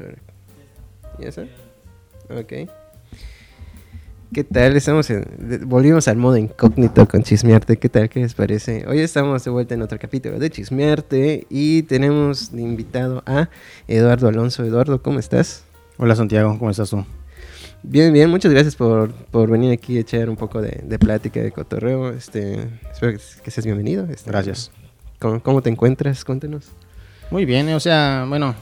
Vamos a ver. ¿Ya está? Ok. ¿Qué tal? Estamos en- volvimos al modo incógnito con Chismearte. ¿Qué tal? ¿Qué les parece? Hoy estamos de vuelta en otro capítulo de Chismearte y tenemos invitado a Eduardo Alonso. Eduardo, ¿cómo estás? Hola Santiago, ¿cómo estás tú? Bien, bien. Muchas gracias por, por venir aquí a echar un poco de, de plática, de cotorreo. Este, espero que, seas bienvenido. Este, Gracias. ¿cómo, cómo te encuentras? Cuéntanos. Muy bien, o sea, bueno,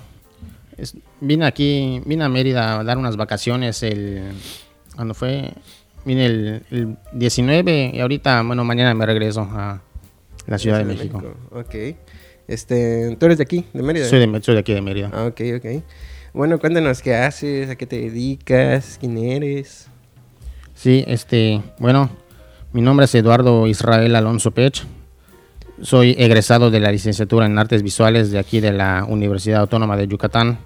es- vine aquí, vine a Mérida a dar unas vacaciones el, cuando fue, vine el, el 19 y ahorita, bueno, mañana me regreso a la Ciudad de México. Ok. Este, ¿Tú eres de aquí, de Mérida? Soy de, soy de aquí de Mérida. Ah, ok, ok. Bueno, cuéntanos qué haces, a qué te dedicas, quién eres. Sí, este, bueno, mi nombre es Eduardo Israel Alonso Pech. Soy egresado de la licenciatura en Artes Visuales de aquí de la Universidad Autónoma de Yucatán.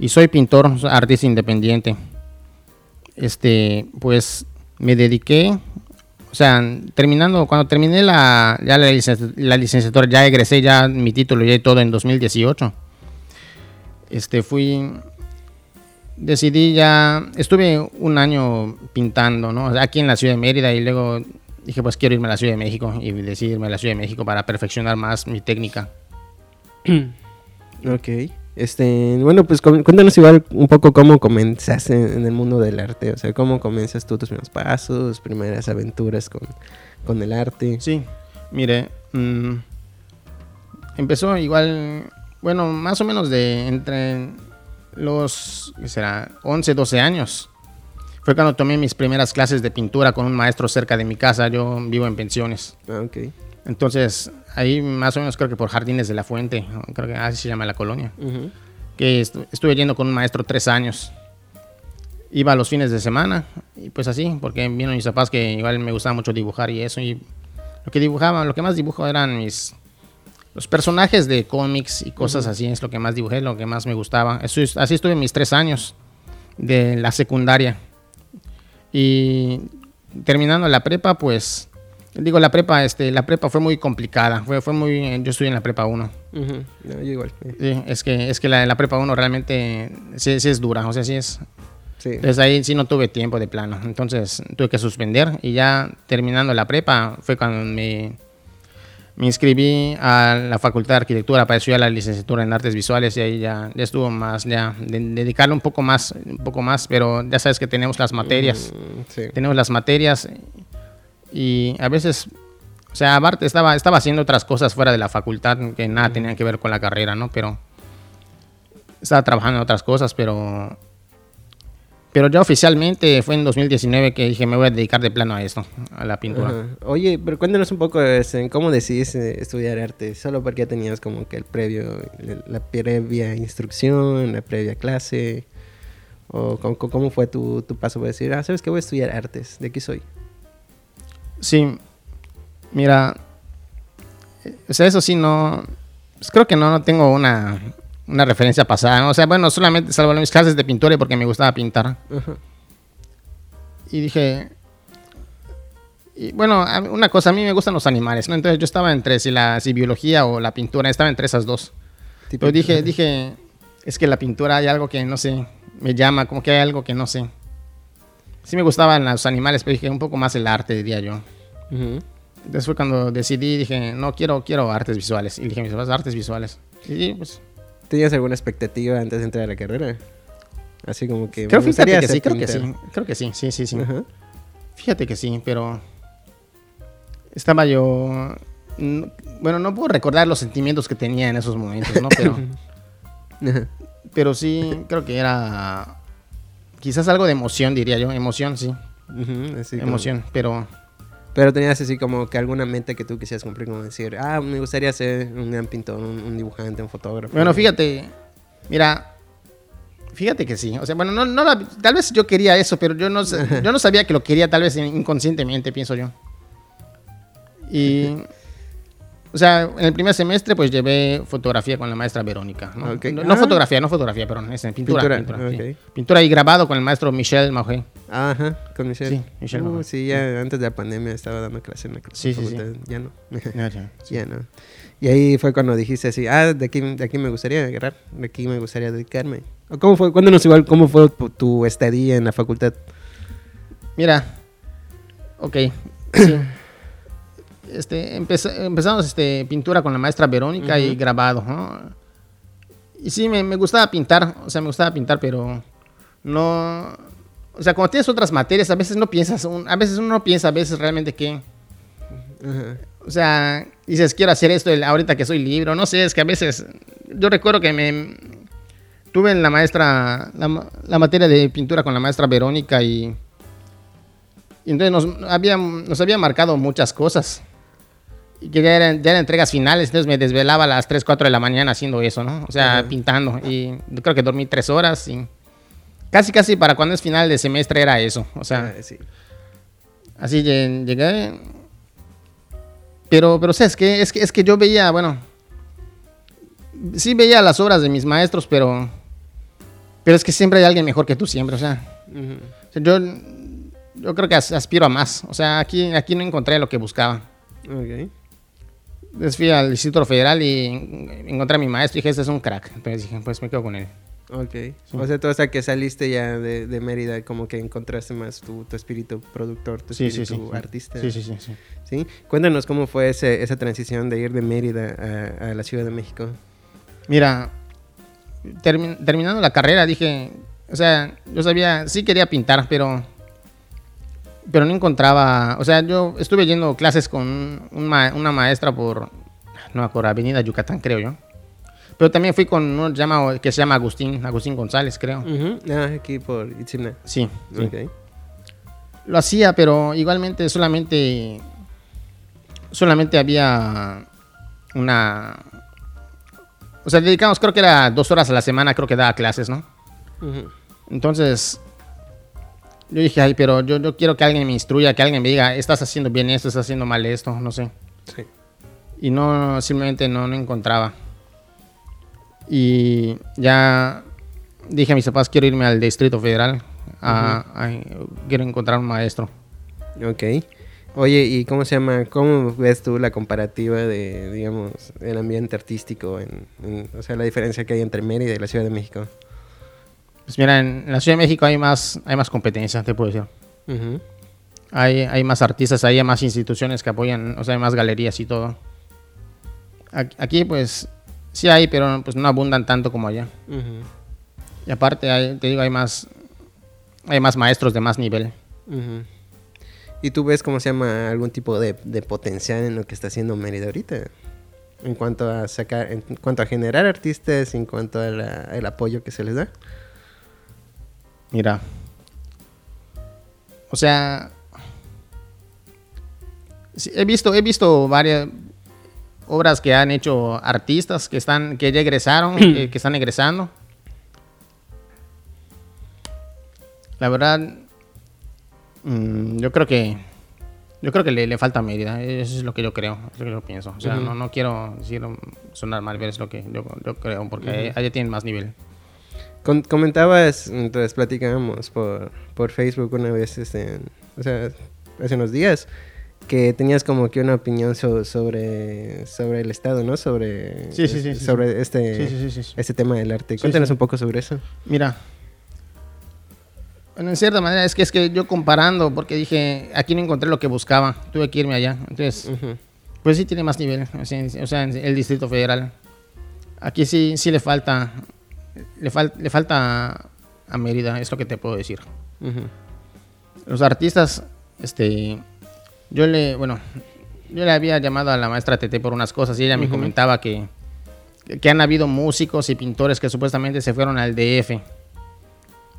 Y soy pintor, artista independiente. Este, pues me dediqué, o sea, terminando, cuando terminé la, ya la, licenci- la licenciatura, ya egresé ya mi título y todo en 2018. Este, fui, decidí ya, estuve un año pintando, ¿no? Aquí en la ciudad de Mérida y luego dije, pues quiero irme a la Ciudad de México y decidí irme a la Ciudad de México para perfeccionar más mi técnica. Ok. Este, bueno, pues cuéntanos igual un poco cómo comenzaste en el mundo del arte. O sea, cómo comienzas tú tus primeros pasos, primeras aventuras con, con el arte. Sí, mire, mm, empezó igual, bueno, más o menos de entre los, ¿qué será? 11, 12 años. Fue cuando tomé mis primeras clases de pintura con un maestro cerca de mi casa. Yo vivo en pensiones. Ah, ok. Entonces, ahí más o menos creo que por Jardines de la Fuente, creo que así se llama la colonia, Ujú. que estu- estuve yendo con un maestro tres años. Iba los fines de semana y pues así, porque vieron mis papás que igual me gustaba mucho dibujar y eso. Y lo que dibujaba, lo que más dibujo eran mis los personajes de cómics y cosas así, es lo que más dibujé, lo que más me gustaba. Eso es- así estuve mis tres años de la secundaria. Y terminando la prepa, pues digo la prepa, este, la prepa fue muy complicada, fue, fue muy, yo estudié en la prepa 1. Ujú. No, yo igual. eh, Sí, es que, es que la, la prepa 1 realmente sí, sí es dura, o sea, sí es. Sí. Desde ahí sí no tuve tiempo de plano, entonces tuve que suspender y ya terminando la prepa fue cuando me, me inscribí a la Facultad de Arquitectura para estudiar la licenciatura en Artes Visuales y ahí ya, ya estuvo más, ya, de- dedicarle un poco más, un poco más, pero ya sabes que tenemos las materias Mm, sí. tenemos las materias y a veces, o sea, aparte estaba, estaba haciendo otras cosas fuera de la facultad que nada tenían que ver con la carrera, ¿no? Pero estaba trabajando en otras cosas, pero pero ya oficialmente fue en 2019 que dije me voy a dedicar de plano a esto, a la pintura. Oye, pero cuéntanos un poco cómo decidiste estudiar arte. Solo porque ya tenías como que el previo, la previa instrucción, la previa clase. O cómo, cómo fue tu, tu paso para decir, ah, sabes que voy a estudiar artes, de aquí soy. Sí, mira, o sea, eso sí, no, pues creo que no, no tengo una, una referencia pasada, ¿no? O sea, bueno, solamente salvo mis clases de pintura y porque me gustaba pintar. Y dije, y bueno, una cosa, a mí me gustan los animales, ¿no? Entonces yo estaba entre si la si biología o la pintura, estaba entre esas dos. Tipo- Pero dije, dije, es que la pintura hay algo que no sé, me llama, como que hay algo que no sé. Sí me gustaban los animales, pero dije un poco más el arte, diría yo. Ujú. Entonces fue cuando decidí, dije, no, quiero, quiero artes visuales. Y dije, mis papás, artes visuales. Y pues, ¿Tenías alguna expectativa antes de entrar a la carrera? Así como que... creo, me fíjate gustaría que sí, creo que sí, creo que sí, sí, sí, sí. Ajá. Fíjate que sí, pero estaba yo, bueno, no puedo recordar los sentimientos que tenía en esos momentos, ¿no? Pero, pero sí, creo que era quizás algo de emoción, diría yo, emoción, sí, Ujú, así como- emoción, pero Pero tenías así como que alguna meta que tú quisieras cumplir, como decir, ah, me gustaría ser un gran pintor, un, un dibujante, un fotógrafo. Bueno, fíjate, mira, fíjate que sí. O sea, bueno, no, no la- tal vez yo quería eso, pero yo no, yo no sabía que lo quería, tal vez inconscientemente, pienso yo. Y, o sea, en el primer semestre, pues llevé fotografía con la maestra Verónica. No, Ok. no, no Ah. fotografía, no fotografía, perdón, es en pintura. Pintura, Pintura, sí. ok. Pintura y grabado con el maestro Michel Mahé. Ajá, con Michelle. Sí, Michelle Uh, sí, ya antes de la pandemia estaba dando clase en la Sí, sí, sí. Ya no. Ya, sí. no. Y ahí fue cuando dijiste así, ah, de aquí, de aquí me gustaría agarrar, de aquí me gustaría dedicarme. ¿O ¿Cómo fue? Cuéntanos igual cómo fue tu estadía en la facultad. Mira, ok. sí. Este, empeza- empezamos este, pintura con la maestra Verónica y grabado, ¿no? Y sí, me, me gustaba pintar, o sea, me gustaba pintar, pero no... O sea, cuando tienes otras materias, a veces no piensas, un- a veces uno no piensa, a veces realmente que... O sea, dices, quiero hacer esto ahorita que soy libre, no sé, es que a veces... Yo recuerdo que me... Tuve en la maestra, la, ma- la materia de pintura con la maestra Verónica y... Y entonces nos había, nos había marcado muchas cosas. Que ya eran, ya eran entregas finales, entonces me desvelaba a las 3, 4 de la mañana haciendo eso, ¿no? O sea, pintando. Y creo que dormí 3 horas y... Casi, casi para cuando es final de semestre era eso. O sea, sí. así lle- llegué. Pero, pero, ¿sabes qué? Es que, es que yo veía, bueno... Sí veía las obras de mis maestros, pero... Pero es que siempre hay alguien mejor que tú, siempre, o sea... Ujú. O sea, yo, yo creo que as- aspiro a más. O sea, aquí, aquí no encontré lo que buscaba. Ok. Entonces fui al Instituto Federal y encontré a mi maestro y dije, este es un crack. Entonces dije, pues me quedo con él. Ok. O sea, tú hasta que saliste ya de, de Mérida, como que encontraste más tu, tu espíritu productor, tu espíritu artista. Sí, sí, sí, sí. ¿Sí? Cuéntanos cómo fue ese- esa transición de ir de Mérida a, a la Ciudad de México. Mira, termi- terminando la carrera dije, o sea, yo sabía, sí quería pintar, pero pero no encontraba, o sea, yo estuve yendo clases con un ma- una maestra por, no me acuerdo, Avenida Yucatán, creo yo. Pero también fui con uno llama, que se llama Agustín, Agustín González, creo. Ah, aquí por Itzimna. Sí. Lo hacía, pero igualmente solamente solamente había una o sea, dedicamos creo que era dos horas a la semana, creo que daba clases, ¿no? Entonces, yo dije, ay, pero yo, yo quiero que alguien me instruya, que alguien me diga, estás haciendo bien esto, estás haciendo mal esto, no sé. Sí. Y no, simplemente no, no encontraba. Y ya dije a mis papás, quiero irme al Distrito Federal, a, a- quiero encontrar un maestro. Ok. Oye, ¿y cómo se llama? ¿Cómo ves tú la comparativa de, digamos, el ambiente artístico? En, en- o sea, la diferencia que hay entre Mérida y la Ciudad de México. Pues mira, en la Ciudad de México hay más, hay más competencia, te puedo decir. Hay, hay más artistas, hay más instituciones que apoyan, o sea, hay más galerías y todo. Aquí, pues sí hay, pero pues no abundan tanto como allá. Y aparte, hay- te digo, hay más, hay más maestros de más nivel. ¿Y tú ves cómo se llama algún tipo de, de potencial en lo que está haciendo Mérida ahorita? En cuanto a sacar, en cuanto a generar artistas, en cuanto al apoyo que se les da. Mira. O sea, he visto, he visto varias obras que han hecho artistas que están, que ya egresaron, que, que están egresando. La verdad, mm, yo creo que, yo creo que le, le falta Mérida. Eso es lo que yo creo, es lo que yo pienso. O sea, no, no quiero decir sonar mal, pero es lo que yo, yo creo, porque allá tienen más nivel. Con- comentabas, entonces platicábamos por, por Facebook una vez, este, o sea, hace unos días, que tenías como que una opinión so- sobre, sobre el Estado, ¿no? Sobre, Sí, sí, sí, sobre este, Sí, sí, sí, sí, sí. este tema del arte. Cuéntanos un poco sobre eso. Mira, bueno, en cierta manera es que es que yo comparando, porque dije, aquí no encontré lo que buscaba, tuve que irme allá. Entonces, Ujú. pues sí tiene más nivel, o sea, el Distrito Federal. Aquí sí, sí le falta, le, fal- le falta a Mérida, es lo que te puedo decir. Los artistas, este, yo le, bueno, yo le había llamado a la maestra Tete por unas cosas y ella me comentaba que, que, han habido músicos y pintores que supuestamente se fueron al DF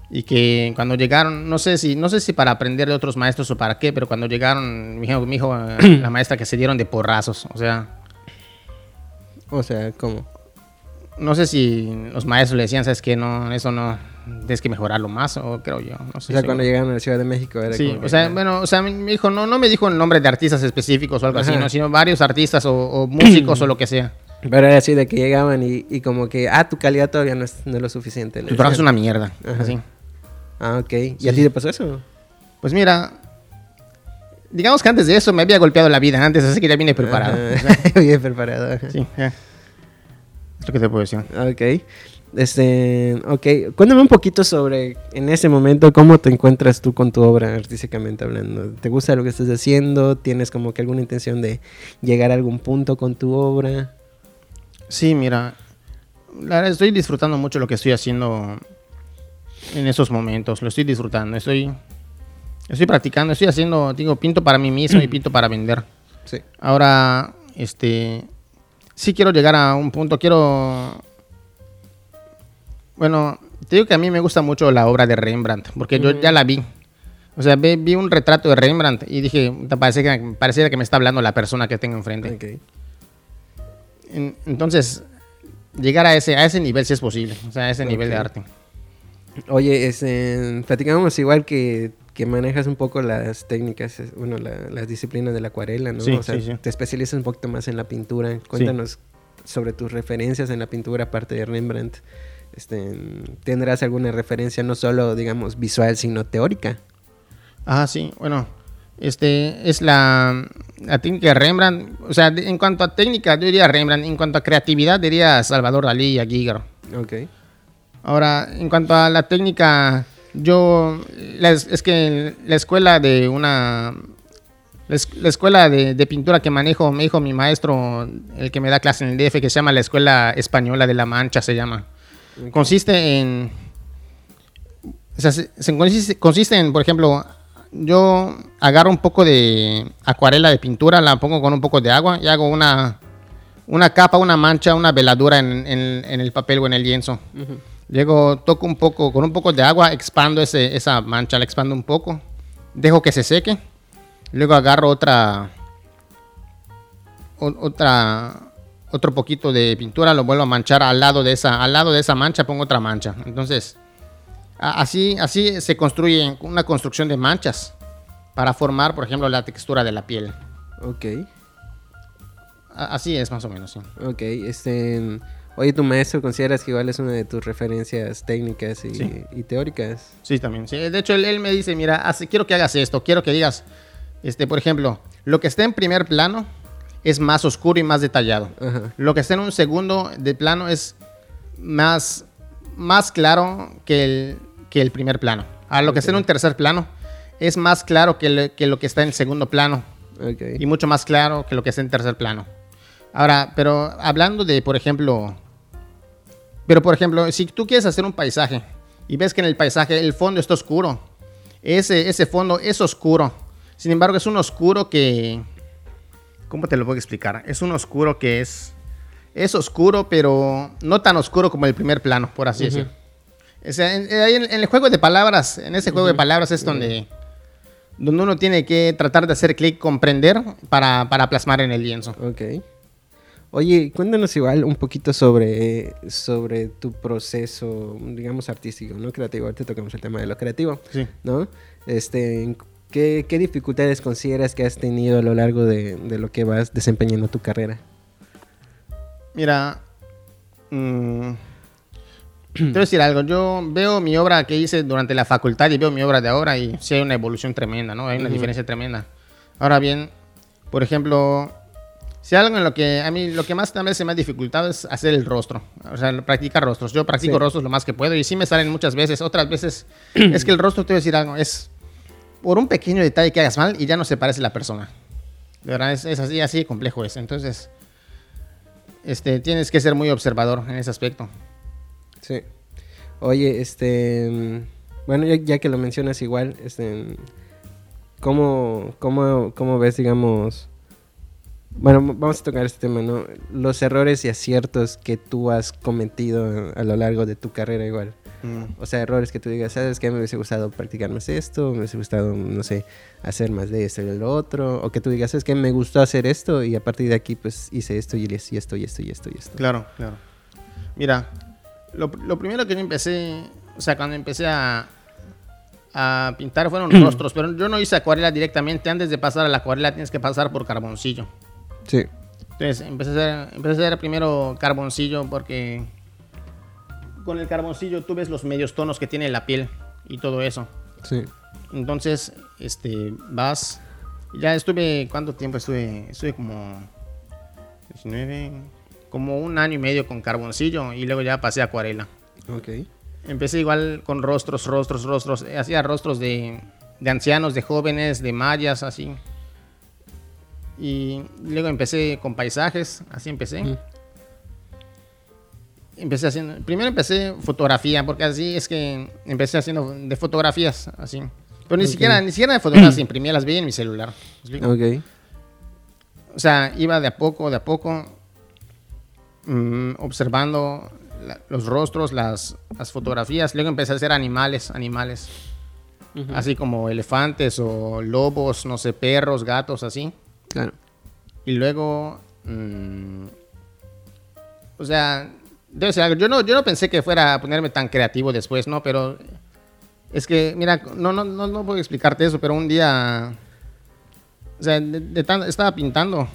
y que cuando llegaron, no sé si, no sé si para aprender de otros maestros o para qué, pero cuando llegaron, me dijo, me dijo, eh, la maestra que se dieron de porrazos, o sea, O sea, ¿cómo? No sé si los maestros le decían, sabes que no, eso no, tienes que mejorarlo más, o creo yo, no O sé. sea, seguro. cuando llegaron a la Ciudad de México era Sí, como que- o sea, bueno, o sea, me dijo, no, no me dijo el nombre de artistas específicos o algo así, Ajá. ¿no? sino varios artistas o, o músicos o lo que sea. Pero era así de que llegaban y, y como que, ah, tu calidad todavía no es, no es lo suficiente. Tu trabajo es una mierda, Ajá. así. Ah, ok. ¿Y Sí, a ti te pasó eso? Pues mira, digamos que antes de eso me había golpeado la vida, antes, así que ya vine preparado. Bien preparado. Sí, ya. Lo que te puedo decir. Ok. Este, ok, cuéntame un poquito sobre, en ese momento, cómo te encuentras tú con tu obra artísticamente hablando. ¿Te gusta lo que estás haciendo? ¿Tienes como que alguna intención de llegar a algún punto con tu obra? Sí, mira, la verdad estoy disfrutando mucho lo que estoy haciendo en esos momentos. Lo estoy disfrutando. Estoy, estoy practicando, estoy haciendo, digo, pinto para mí mismo y pinto para vender. Sí. Ahora, este, sí quiero llegar a un punto, quiero, bueno, te digo que a mí me gusta mucho la obra de Rembrandt, porque yo ya la vi. O sea, vi, vi un retrato de Rembrandt y dije, parece que, pareciera que me está hablando la persona que tengo enfrente. Ok. En- entonces, llegar a ese, a ese nivel sí es posible, o sea, a ese nivel de arte. Oye, este, platicamos igual que, que manejas un poco las técnicas, bueno, la- las disciplinas de la acuarela, ¿no? Sí, o sea, sí, sí. te especializas un poquito más en la pintura. Cuéntanos sobre tus referencias en la pintura, aparte de Rembrandt. Este, ¿Tendrás alguna referencia no solo, digamos, visual, sino teórica? Ah, sí, bueno, este es la, la técnica de Rembrandt. O sea, de- en cuanto a técnica, yo diría Rembrandt. En cuanto a creatividad, diría Salvador Dalí y a Giger. Ok. Ahora, en cuanto a la técnica, yo, la es, que la escuela de una, la, es- la escuela de, de pintura que manejo, me dijo mi maestro, el que me da clase en el DF, que se llama la Escuela Española de la Mancha, se llama. Consiste en, o sea, se- se consiste, consiste en, por ejemplo, yo agarro un poco de acuarela de pintura, la pongo con un poco de agua y hago una, una capa, una mancha, una veladura en, en- en el papel o en el lienzo. Luego toco un poco, con un poco de agua, expando ese- esa mancha, la expando un poco, dejo que se seque. Luego agarro otra, o- otra, otro poquito de pintura, lo vuelvo a manchar al lado de esa, al lado de esa mancha pongo otra mancha. Entonces, así, así se construye una construcción de manchas para formar, por ejemplo, la textura de la piel. Ok. Así es más o menos. sí. Ok, este... Oye, ¿tu maestro consideras que igual es una de tus referencias técnicas y, Sí. y teóricas? Sí, también. Sí. De hecho, él, él me dice, mira, haz- quiero que hagas esto, quiero que digas, este, por ejemplo, lo que está en primer plano es más oscuro y más detallado. Ajá. Lo que está en un segundo de plano es más, más claro que el, que el primer plano. A lo que está en un tercer plano es más claro que, le- que lo que está en el segundo plano Ok. y mucho más claro que lo que está en tercer plano. Ahora, pero hablando de, por ejemplo, pero por ejemplo, si tú quieres hacer un paisaje y ves que en el paisaje el fondo está oscuro, ese, ese fondo es oscuro. Sin embargo, es un oscuro que, ¿cómo te lo puedo explicar? Es un oscuro que es, es oscuro, pero no tan oscuro como el primer plano, por así decirlo. O sea, en, ahí en- en el juego de palabras, en ese juego de palabras es donde, donde uno tiene que tratar de hacer clic, comprender para, para plasmar en el lienzo. Ok. Oye, cuéntanos igual un poquito sobre, sobre tu proceso, digamos, artístico, ¿no? Creativo. Ahorita tocamos el tema de lo creativo, Sí. ¿no? Este, ¿qué, qué dificultades consideras que has tenido a lo largo de, de lo que vas desempeñando tu carrera? Mira, mm, voy a decir algo. Yo veo mi obra que hice durante la facultad y veo mi obra de ahora y sí hay una evolución tremenda, ¿no? Hay una diferencia tremenda. Ahora bien, por ejemplo, si algo en lo que a mí lo que más también se me ha dificultado es hacer el rostro, o sea, practicar rostros. Yo practico Sí. rostros lo más que puedo y sí me salen muchas veces. Otras veces es que el rostro, te voy a decir algo, es por un pequeño detalle que hagas mal y ya no se parece la persona. De verdad, es, es así, así complejo es. Entonces, este, tienes que ser muy observador en ese aspecto. Sí. Oye, este, bueno, ya, ya que lo mencionas igual, este, ¿cómo, cómo, cómo ves, digamos, bueno, vamos a tocar este tema, ¿no? Los errores y aciertos que tú has cometido a lo largo de tu carrera igual. O sea, errores que tú digas, ¿sabes qué? Me hubiese gustado practicar más esto, me hubiese gustado, no sé, hacer más de esto y de lo otro. O que tú digas, ¿sabes qué? Me gustó hacer esto y a partir de aquí, pues, hice esto y esto y esto y esto y esto y esto. Claro, claro. Mira, lo, lo primero que yo empecé, o sea, cuando empecé a, a pintar fueron rostros, pero yo no hice acuarela directamente. Antes de pasar a la acuarela tienes que pasar por carboncillo. Sí. Entonces empecé a hacer, empecé a hacer primero carboncillo porque con el carboncillo tú ves los medios tonos que tiene la piel y todo eso. Sí. Entonces, este, vas. Ya estuve, ¿cuánto tiempo estuve? Estuve como 19, como un año y medio con carboncillo y luego ya pasé a acuarela. Ok. Empecé igual con rostros, rostros, rostros. Hacía rostros de, de ancianos, de jóvenes, de mayas, así. Y luego empecé con paisajes, así empecé. Empecé haciendo, primero empecé fotografía, porque así es que empecé haciendo de fotografías, así. Pero ni siquiera, ni siquiera de fotografías imprimía, las veía en mi celular. ¿me explico? Ok. O sea, iba de a poco, de a poco, mm, observando la- los rostros, las, las fotografías. Luego empecé a hacer animales, animales. Así como elefantes o lobos, no sé, perros, gatos, así. Claro. Y luego, mm, o sea, debe ser algo. Yo no, yo no pensé que fuera a ponerme tan creativo después, ¿no? Pero es que, mira, no, no, no, no puedo explicarte eso, pero un día, o sea, de- de tan- estaba pintando.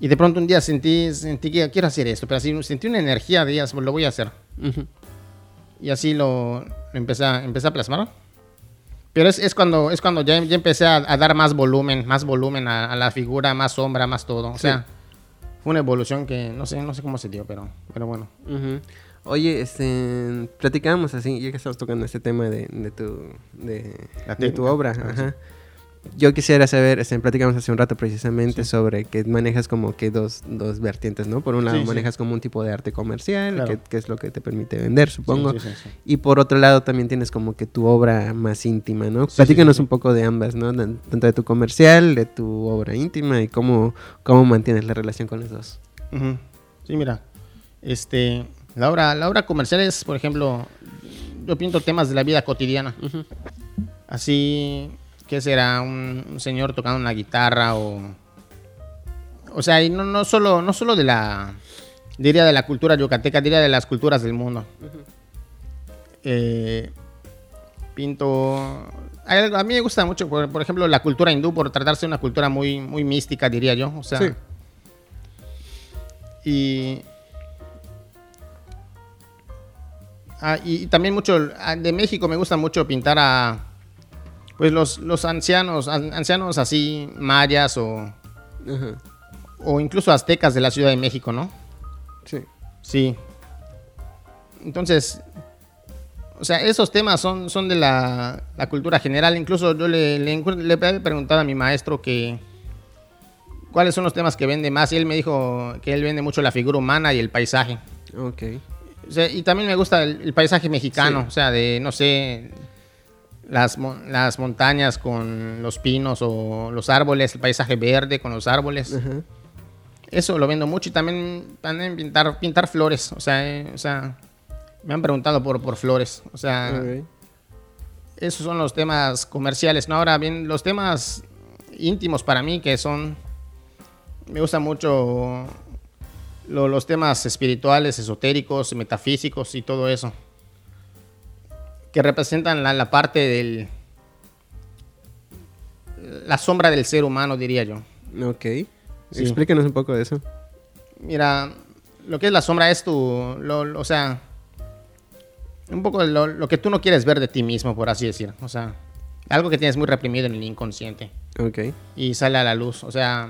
Y de pronto un día sentí, sentí que quiero hacer esto, pero así sentí una energía de días, lo voy a hacer. Y así lo, lo empecé, a, empecé a plasmar. Pero es, es cuando, es cuando ya, ya empecé a, a dar más volumen, más volumen a, a la figura, más sombra, más todo. O Sí. sea, fue una evolución que no sé, no sé cómo se dio, pero, pero bueno. Oye, este, platicábamos así, ya que estamos tocando este tema de, de tu, de, de tu obra. Ah, ajá. Yo quisiera saber, este, platicamos hace un rato precisamente Sí. sobre que manejas como que dos, dos vertientes, ¿no? Por un lado Sí, sí. manejas como un tipo de arte comercial, Claro. que, que es lo que te permite vender, supongo. Y por otro lado también tienes como que tu obra más íntima, ¿no? Platícanos un poco de ambas, ¿no? Tanto de tu comercial, de tu obra íntima y cómo, cómo mantienes la relación con los dos. Sí, mira, este, la obra, la obra comercial es, por ejemplo, yo pinto temas de la vida cotidiana. Así, ¿qué será? Un, un señor tocando una guitarra o... O sea, y no, no, solo, no solo de la... Diría de la cultura yucateca, diría de las culturas del mundo. Eh, pinto... a mí me gusta mucho, por, por ejemplo, la cultura hindú, por tratarse de una cultura muy, muy mística, diría yo. O sea, Sí. y, ah, y también mucho ah, de México me gusta mucho pintar a pues los, los ancianos, an- ancianos así mayas o, Ajá. o incluso aztecas de la Ciudad de México, ¿no? Sí. Sí. Entonces, o sea, esos temas son, son de la, la cultura general. Incluso yo le, le, le había preguntado a mi maestro que cuáles son los temas que vende más y él me dijo que él vende mucho la figura humana y el paisaje. Ok. O sea, y también me gusta el, el paisaje mexicano, Sí. o sea, de, no sé, las, las montañas con los pinos o los árboles, el paisaje verde con los árboles. Eso lo vendo mucho y también, también pintar, pintar flores, o sea, eh, o sea, me han preguntado por, por flores, o sea, esos son los temas comerciales, ¿no? Ahora bien, los temas íntimos para mí que son, me gusta mucho lo- los temas espirituales, esotéricos, metafísicos y todo eso, que representan la, la parte del, la sombra del ser humano, diría yo. Ok. Sí. Explícanos un poco de eso. Mira, lo que es la sombra es tu, lo- lo- o sea, un poco lo, lo que tú no quieres ver de ti mismo, por así decir. O sea, algo que tienes muy reprimido en el inconsciente Ok. y sale a la luz. O sea,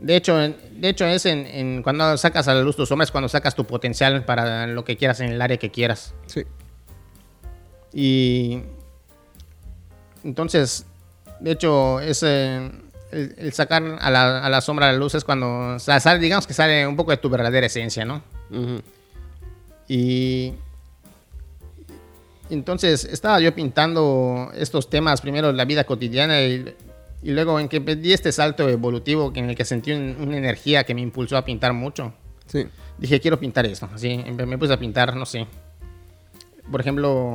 de hecho, de hecho es en, en cuando sacas a la luz tu sombra es cuando sacas tu potencial para lo que quieras en el área que quieras. Sí. Y entonces, de hecho, es eh, el, el sacar a la, a la sombra la luz es cuando o sea, sale, digamos que sale un poco de tu verdadera esencia, ¿no? Y entonces estaba yo pintando estos temas, primero la vida cotidiana y, y luego en que di este salto evolutivo en el que sentí un- una energía que me impulsó a pintar mucho. Sí. Dije, quiero pintar esto. Así me puse a pintar, no sé. Por ejemplo,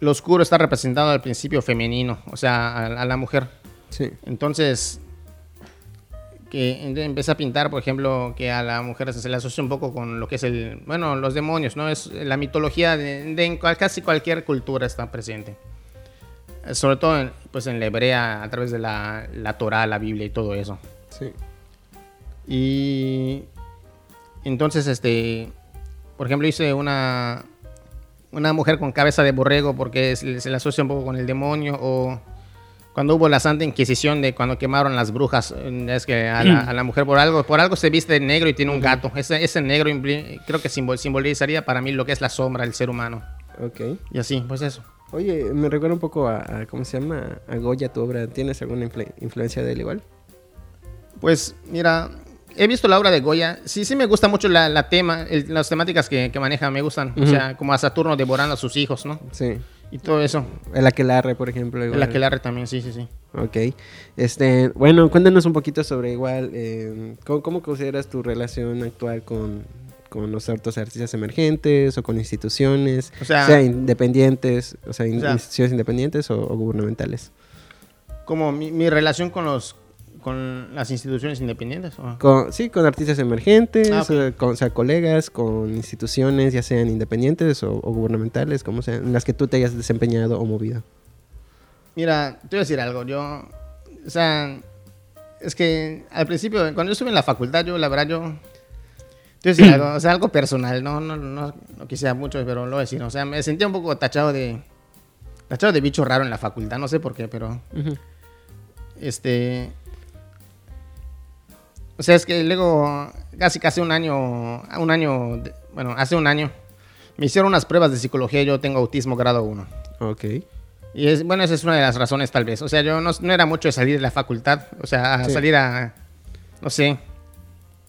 lo oscuro está representado al principio femenino, o sea, a, a la mujer. Sí. Entonces, que empecé a pintar, por ejemplo, que a la mujer se le asocia un poco con lo que es el, bueno, los demonios, ¿no? Es la mitología de, de en cual- casi cualquier cultura está presente. Sobre todo, en, pues en la hebrea, a través de la, la Torah, la Biblia y todo eso. Sí. Y entonces, este, por ejemplo, hice una, una mujer con cabeza de borrego porque se, se le asocia un poco con el demonio o cuando hubo la Santa Inquisición de cuando quemaron las brujas, eh, es que a la, a la mujer por algo, por algo se viste de negro y tiene un gato. Ese, ese negro creo que simbol- simbolizaría para mí lo que es la sombra del ser humano. Ok. Y así, pues eso. Oye, me recuerda un poco a, a- ¿cómo se llama? A Goya, tu obra. ¿Tienes alguna influ- influencia de él igual? Pues mira, he visto la obra de Goya. Sí, sí me gusta mucho la, la tema, el- las temáticas que, que maneja, me gustan. O sea, como a Saturno devorando a sus hijos, ¿no? Sí. Y todo eso. El aquelarre, por ejemplo. El igual. aquelarre también, sí, sí, sí. Ok. Este, bueno, cuéntanos un poquito sobre igual, eh, ¿cómo, cómo consideras tu relación actual con, con los otros artistas emergentes o con instituciones, O sea- independientes, o sea, in- O sea- instituciones independientes o, o gubernamentales? Como mi, mi relación con los con las instituciones independientes. Con, sí, con artistas emergentes, Ah, eh, con, o sea, colegas, con instituciones, ya sean independientes o, o gubernamentales, como sean, en las que tú te hayas desempeñado o movido. Mira, te voy a decir algo. Yo, o sea, es que al principio, cuando yo estuve en la facultad, yo, la verdad, yo. Te voy a decir algo, o sea, algo personal, no, no, no, no quisiera mucho, pero lo voy a decir. O sea, me sentía un poco tachado de. Tachado de bicho raro en la facultad, no sé por qué, pero. Este. O sea, es que luego, casi casi un año, un año, bueno, hace un año, me hicieron unas pruebas de psicología yo tengo autismo grado 1. Ok. Y es, bueno, esa es una de las razones tal vez. O sea, yo no, no era mucho de salir de la facultad, o sea, a Sí. salir a, no sé,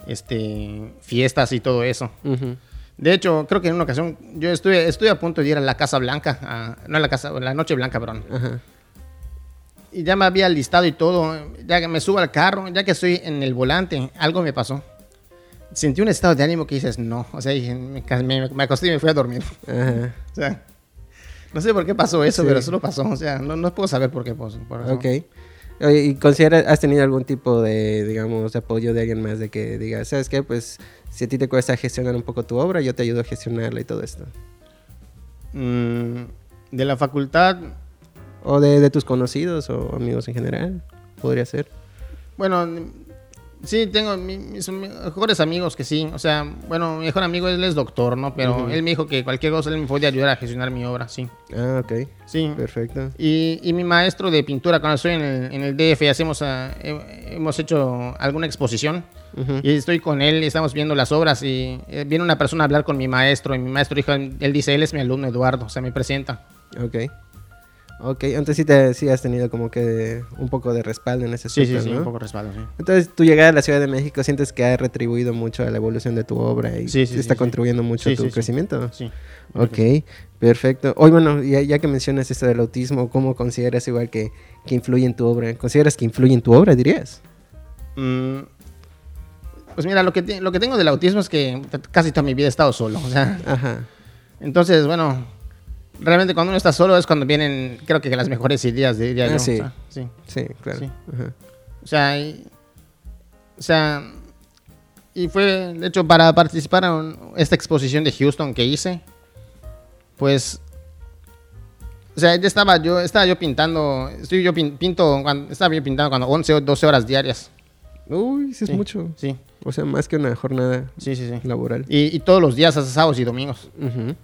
este, fiestas y todo eso. De hecho, creo que en una ocasión yo estuve, estuve a punto de ir a la Casa Blanca, a- no a la Casa, a la Noche Blanca, perdón. Ajá. Y ya me había listado y todo, ya que me subo al carro, ya que estoy en el volante, algo me pasó. Sentí un estado de ánimo que dices, no, o sea, dije, me, me- me acosté y me fui a dormir. Ajá. O sea, no sé por qué pasó eso, Sí. pero solo pasó. O sea, no, no puedo saber por qué pasó. por eso. Ok. Oye, ¿y consideras, has tenido algún tipo de, digamos, de apoyo de alguien más de que diga, sabes qué, pues si a ti te cuesta gestionar un poco tu obra, yo te ayudo a gestionarla y todo esto? Mm, de la facultad, O de, de tus conocidos o amigos en general, podría ser. bueno, sí, tengo mi- mis mejores amigos que sí. O sea, bueno, mi mejor amigo él es doctor, ¿no? Pero Ujú. él me dijo que cualquier cosa él me podía ayudar a gestionar mi obra, sí. Ah, ok. Sí. Perfecto. Y, y mi maestro de pintura, cuando estoy en el, en el DF hacemos, ah, he- hemos hecho alguna exposición, Ujú. y estoy con él y estamos viendo las obras y eh, viene una persona a hablar con mi maestro y mi maestro dijo, él dice, él es mi alumno Eduardo, o sea, me presenta. Ok. Ok, entonces sí, te, sí has tenido como que un poco de respaldo en ese Sí, aspecto, sí, sí, ¿no? un poco respaldo, sí. Entonces, tu llegada a la Ciudad de México, ¿sientes que ha retribuido mucho a la evolución de tu obra y Sí, sí, está sí, sí. contribuyendo mucho Sí, a tu sí, sí. crecimiento? Sí. Ok, perfecto. Hoy, bueno, ya, ya que mencionas esto del autismo, ¿cómo consideras igual que, que influye en tu obra? ¿Consideras que influye en tu obra, dirías? Mm, pues mira, lo que, lo que tengo del autismo es que casi toda mi vida he estado solo. O sea, Ajá. entonces, bueno, realmente cuando uno está solo es cuando vienen, creo que las mejores ideas, diría Ah, yo. sí. O sea, sí. Sí, claro. Sí. O sea, y, o sea, y fue, de hecho, para participar en esta exposición de Houston que hice, pues, o sea, ya estaba yo, estaba yo pintando, estoy yo pin- pinto, cuando, estaba yo pintando cuando 11 o 12 horas diarias. Uy, sí es Sí. mucho. Sí, O sea, más que una jornada sí, sí, sí. laboral. Y, y todos los días, hasta sábados y domingos. Ujú.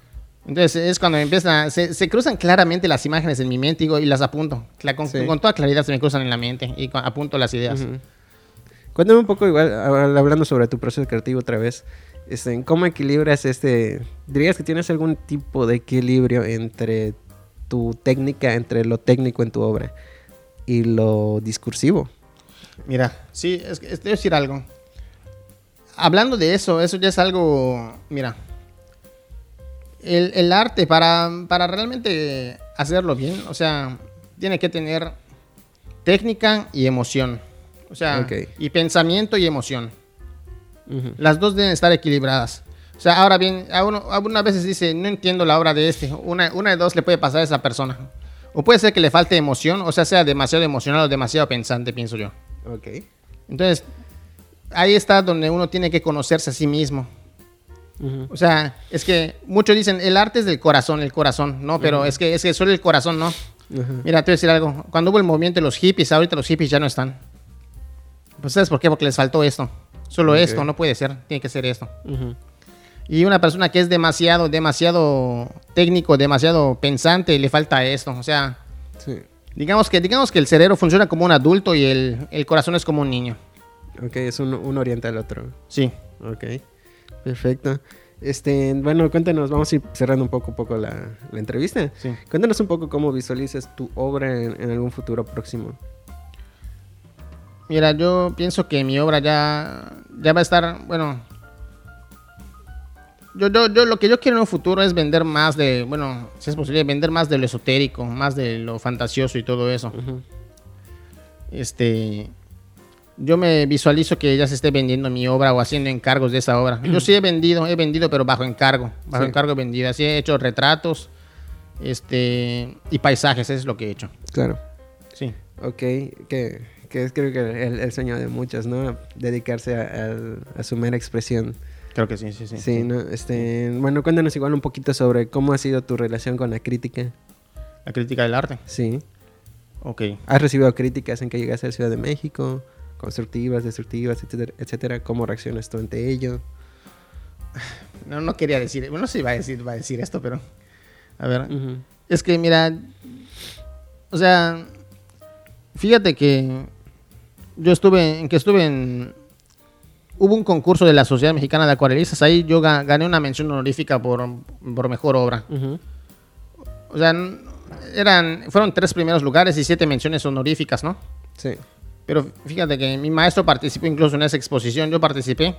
Entonces es cuando empiezan, se, se cruzan claramente las imágenes en mi mente y, digo, y las apunto. Con, Sí. con toda claridad se me cruzan en la mente y apunto las ideas. Cuéntame un poco, igual, hablando sobre tu proceso creativo otra vez, este, ¿cómo equilibras este, dirías que tienes algún tipo de equilibrio entre tu técnica, entre lo técnico en tu obra y lo discursivo? Mira, sí, es es- decir algo. Hablando de eso, eso ya es algo, mira, el, el arte para, para realmente hacerlo bien, o sea, tiene que tener técnica y emoción. O sea, y pensamiento y emoción. Las dos deben estar equilibradas. O sea, ahora bien, a uno, a uno a veces dice, no entiendo la obra de este. Una, una de dos le puede pasar a esa persona. O puede ser que le falte emoción, o sea, sea demasiado emocional o demasiado pensante, pienso yo. Ok. Entonces, ahí está donde uno tiene que conocerse a sí mismo. Ujú. O sea, es que muchos dicen, el arte es del corazón, el corazón. No, pero es, que, es que solo el corazón, ¿no? Ujú. Mira, te voy a decir algo. Cuando hubo el movimiento de los hippies, ahorita los hippies ya no están. Pues ¿sabes por qué? Porque les faltó esto. Solo Ok. esto, no puede ser. Tiene que ser esto. Y una persona que es demasiado, demasiado técnico, demasiado pensante, le falta esto. O sea, Sí. Digamos que, digamos que el cerebro funciona como un adulto y el, el corazón es como un niño. Ok, es un, uno orienta al otro. Sí. Ok, perfecto. Este, bueno, cuéntanos, vamos a ir cerrando un poco, poco la, la entrevista. Sí. Cuéntanos un poco cómo visualizas tu obra en, en algún futuro próximo. Mira, yo pienso que mi obra ya, ya va a estar, bueno, yo, yo, yo lo que yo quiero en un futuro es vender más de, bueno, si es posible, vender más de lo esotérico, más de lo fantasioso y todo eso. Este, yo me visualizo que ya se esté vendiendo mi obra o haciendo encargos de esa obra. Yo sí he vendido, he vendido, pero bajo encargo, bajo Sí. encargo he vendido. Así he hecho retratos, este, y paisajes, eso es lo que he hecho. Claro. Sí. Ok, que, que es creo que el, el sueño de muchos, ¿no? Dedicarse a su mera expresión. Creo que sí, sí, sí. Sí, ¿no? Este, bueno, cuéntanos igual un poquito sobre cómo ha sido tu relación con la crítica. La crítica del arte. Sí. Ok. ¿Has recibido críticas en que llegaste a la Ciudad de México? Constructivas, destructivas, etcétera, etcétera. ¿Cómo reaccionas tú ante ello? No, no quería decir, bueno, no sé si iba a decir, va a decir esto, pero a ver, es que mira, o sea, fíjate que yo estuve, en que estuve en, hubo un concurso de la Sociedad Mexicana de Acuarelistas, ahí yo ga- gané una mención honorífica por, por mejor obra. O sea, eran, fueron tres primeros lugares y siete menciones honoríficas, ¿no? Sí. Pero fíjate que mi maestro participó incluso en esa exposición, yo participé.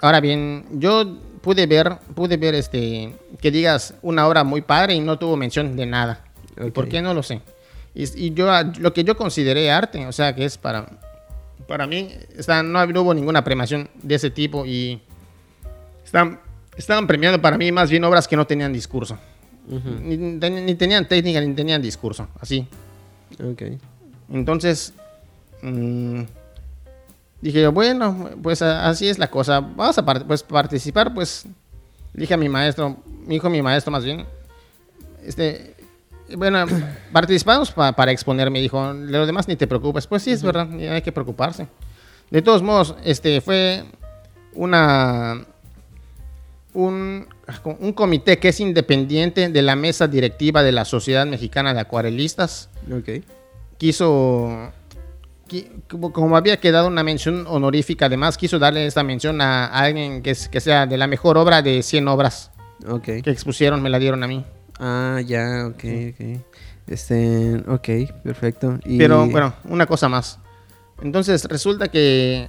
Ahora bien, yo pude ver, pude ver este, que digas una obra muy padre y no tuvo mención de nada. ¿Y ¿Por qué? No lo sé. Y, y yo, lo que yo consideré arte, o sea, que es para, para mí, está, no, no hubo ninguna premiación de ese tipo y están, estaban premiando para mí más bien obras que no tenían discurso. Ujú. Ni, ten- ni tenían técnica ni tenían discurso, así. Ok. Entonces, mm, dije yo, bueno, pues así es la cosa. Vamos a par- pues, participar, pues, dije a mi maestro, mi hijo, mi maestro más bien, este, bueno, participamos pa- para exponer, me dijo, de lo demás ni te preocupes. Pues sí, es verdad, hay que preocuparse. De todos modos, este, fue una, un, un comité que es independiente de la mesa directiva de la Sociedad Mexicana de Acuarelistas Ok. Quiso, qui- como, había quedado una mención honorífica, además quiso darle esta mención a alguien que, es- que sea de la mejor obra de 100 obras Ok. que expusieron, me la dieron a mí. Ah, ya, ok, ok. Este, ok, perfecto. Y- Pero bueno, una cosa más. Entonces resulta que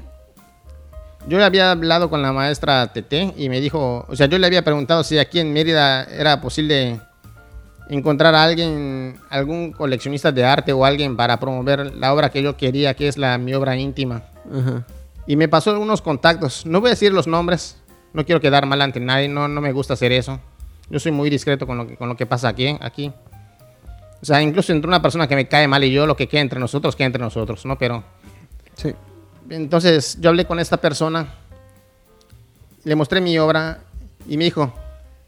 yo había hablado con la maestra TT y me dijo, o sea, yo le había preguntado si aquí en Mérida era posible encontrar a alguien, algún coleccionista de arte o alguien para promover la obra que yo quería, que es la mi obra íntima. Ajá. Y me pasó algunos contactos. No voy a decir los nombres. No quiero quedar mal ante nadie. No, no me gusta hacer eso. Yo soy muy discreto con lo que, con lo que pasa aquí, aquí. O sea, incluso entre una persona que me cae mal y yo, lo que queda entre nosotros, queda entre nosotros, ¿no? Pero Sí. entonces yo hablé con esta persona, le mostré mi obra y me dijo,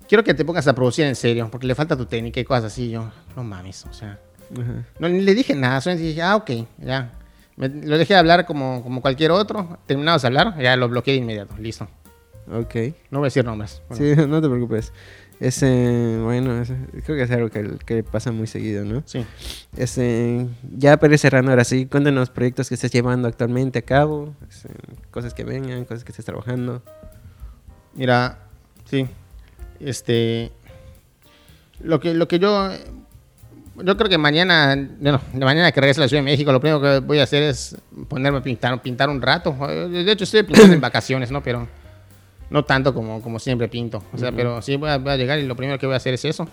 quiero que te pongas a producir en serio, porque le falta tu técnica y cosas así. Yo, no mames, o sea, Ajá. no ni le dije nada, solo dije, ah, ok, ya. Me- lo dejé hablar como, como cualquier otro, terminamos de hablar, ya lo bloqueé de inmediato, listo. Ok. No voy a decir nombres. Bueno, Sí, no te preocupes. Ese, bueno, ese- creo que es algo que, que pasa muy seguido, ¿no? sí. Este, ya para ir cerrando ahora sí, cuéntanos proyectos que estés llevando actualmente a cabo, este, cosas que vengan, cosas que estés trabajando. Mira, sí. Este. Lo que, lo que yo. Yo creo que mañana, bueno, de mañana que regrese a la Ciudad de México, lo primero que voy a hacer es ponerme a pintar, pintar un rato. De hecho, estoy pintando en vacaciones, ¿no? Pero no tanto como, como siempre pinto. O sea, pero sí voy a, voy a llegar y lo primero que voy a hacer es eso.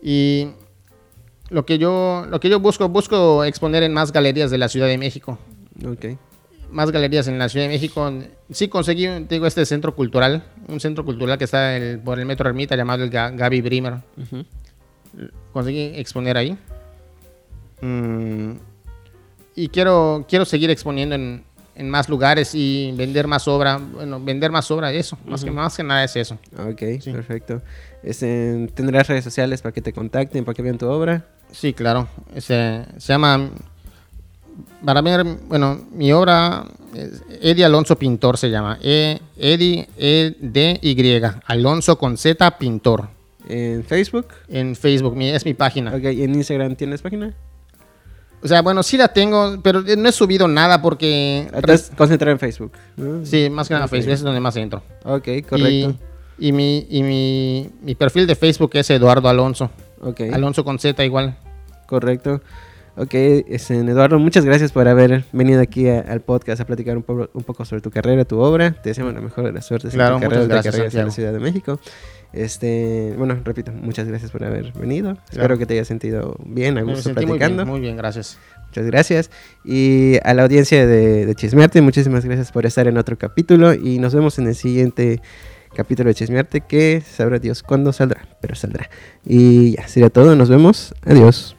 Y lo que yo, lo que yo busco, busco exponer en más galerías de la Ciudad de México. Ok. Más galerías en la Ciudad de México. Sí conseguí, digo, este centro cultural, un centro cultural que está el- por el Metro Ermita llamado el Ga- Gaby Brimer. Ujú. Conseguí exponer ahí. Mm, y quiero, quiero seguir exponiendo en, en más lugares y vender más obra. Bueno, vender más obra, eso. Más, que, más que nada es eso. Ok, Sí. perfecto. Este, ¿Tendrás redes sociales para que te contacten, para que vean tu obra? Sí, claro. Ese, se llama. Para ver, bueno, mi obra. es Eddie Alonso Pintor se llama. E, Eddie, E, D, Y. Alonso con Z Pintor. ¿En Facebook? En Facebook, mi, es mi página. Ok, ¿y en Instagram tienes página? O sea, bueno, sí la tengo, pero no he subido nada porque... Estás concentrado en Facebook. ¿no? Sí, más que nada Ok. Facebook, es donde más entro. Ok, correcto. Y, y mi, y mi, mi perfil de Facebook es Eduardo Alonso. Ok, Alonso con Z igual. correcto. Ok, este, Eduardo, muchas gracias por haber venido aquí a- al podcast a platicar un, po- un poco sobre tu carrera, tu obra. Te deseamos la mejor de las suertes Claro, en tu carrera de gracias, que regreses a la. Ciudad de México. Este, bueno, repito, muchas gracias por haber venido. Espero que te hayas sentido bien, a Me gusto muy platicando. bien, muy bien, gracias. Muchas gracias. Y a la audiencia de, de Chismearte, muchísimas gracias por estar en otro capítulo. Y nos vemos en el siguiente capítulo de Chismearte, que sabrá Dios cuándo saldrá, pero saldrá. Y ya, sería todo. Nos vemos. Adiós.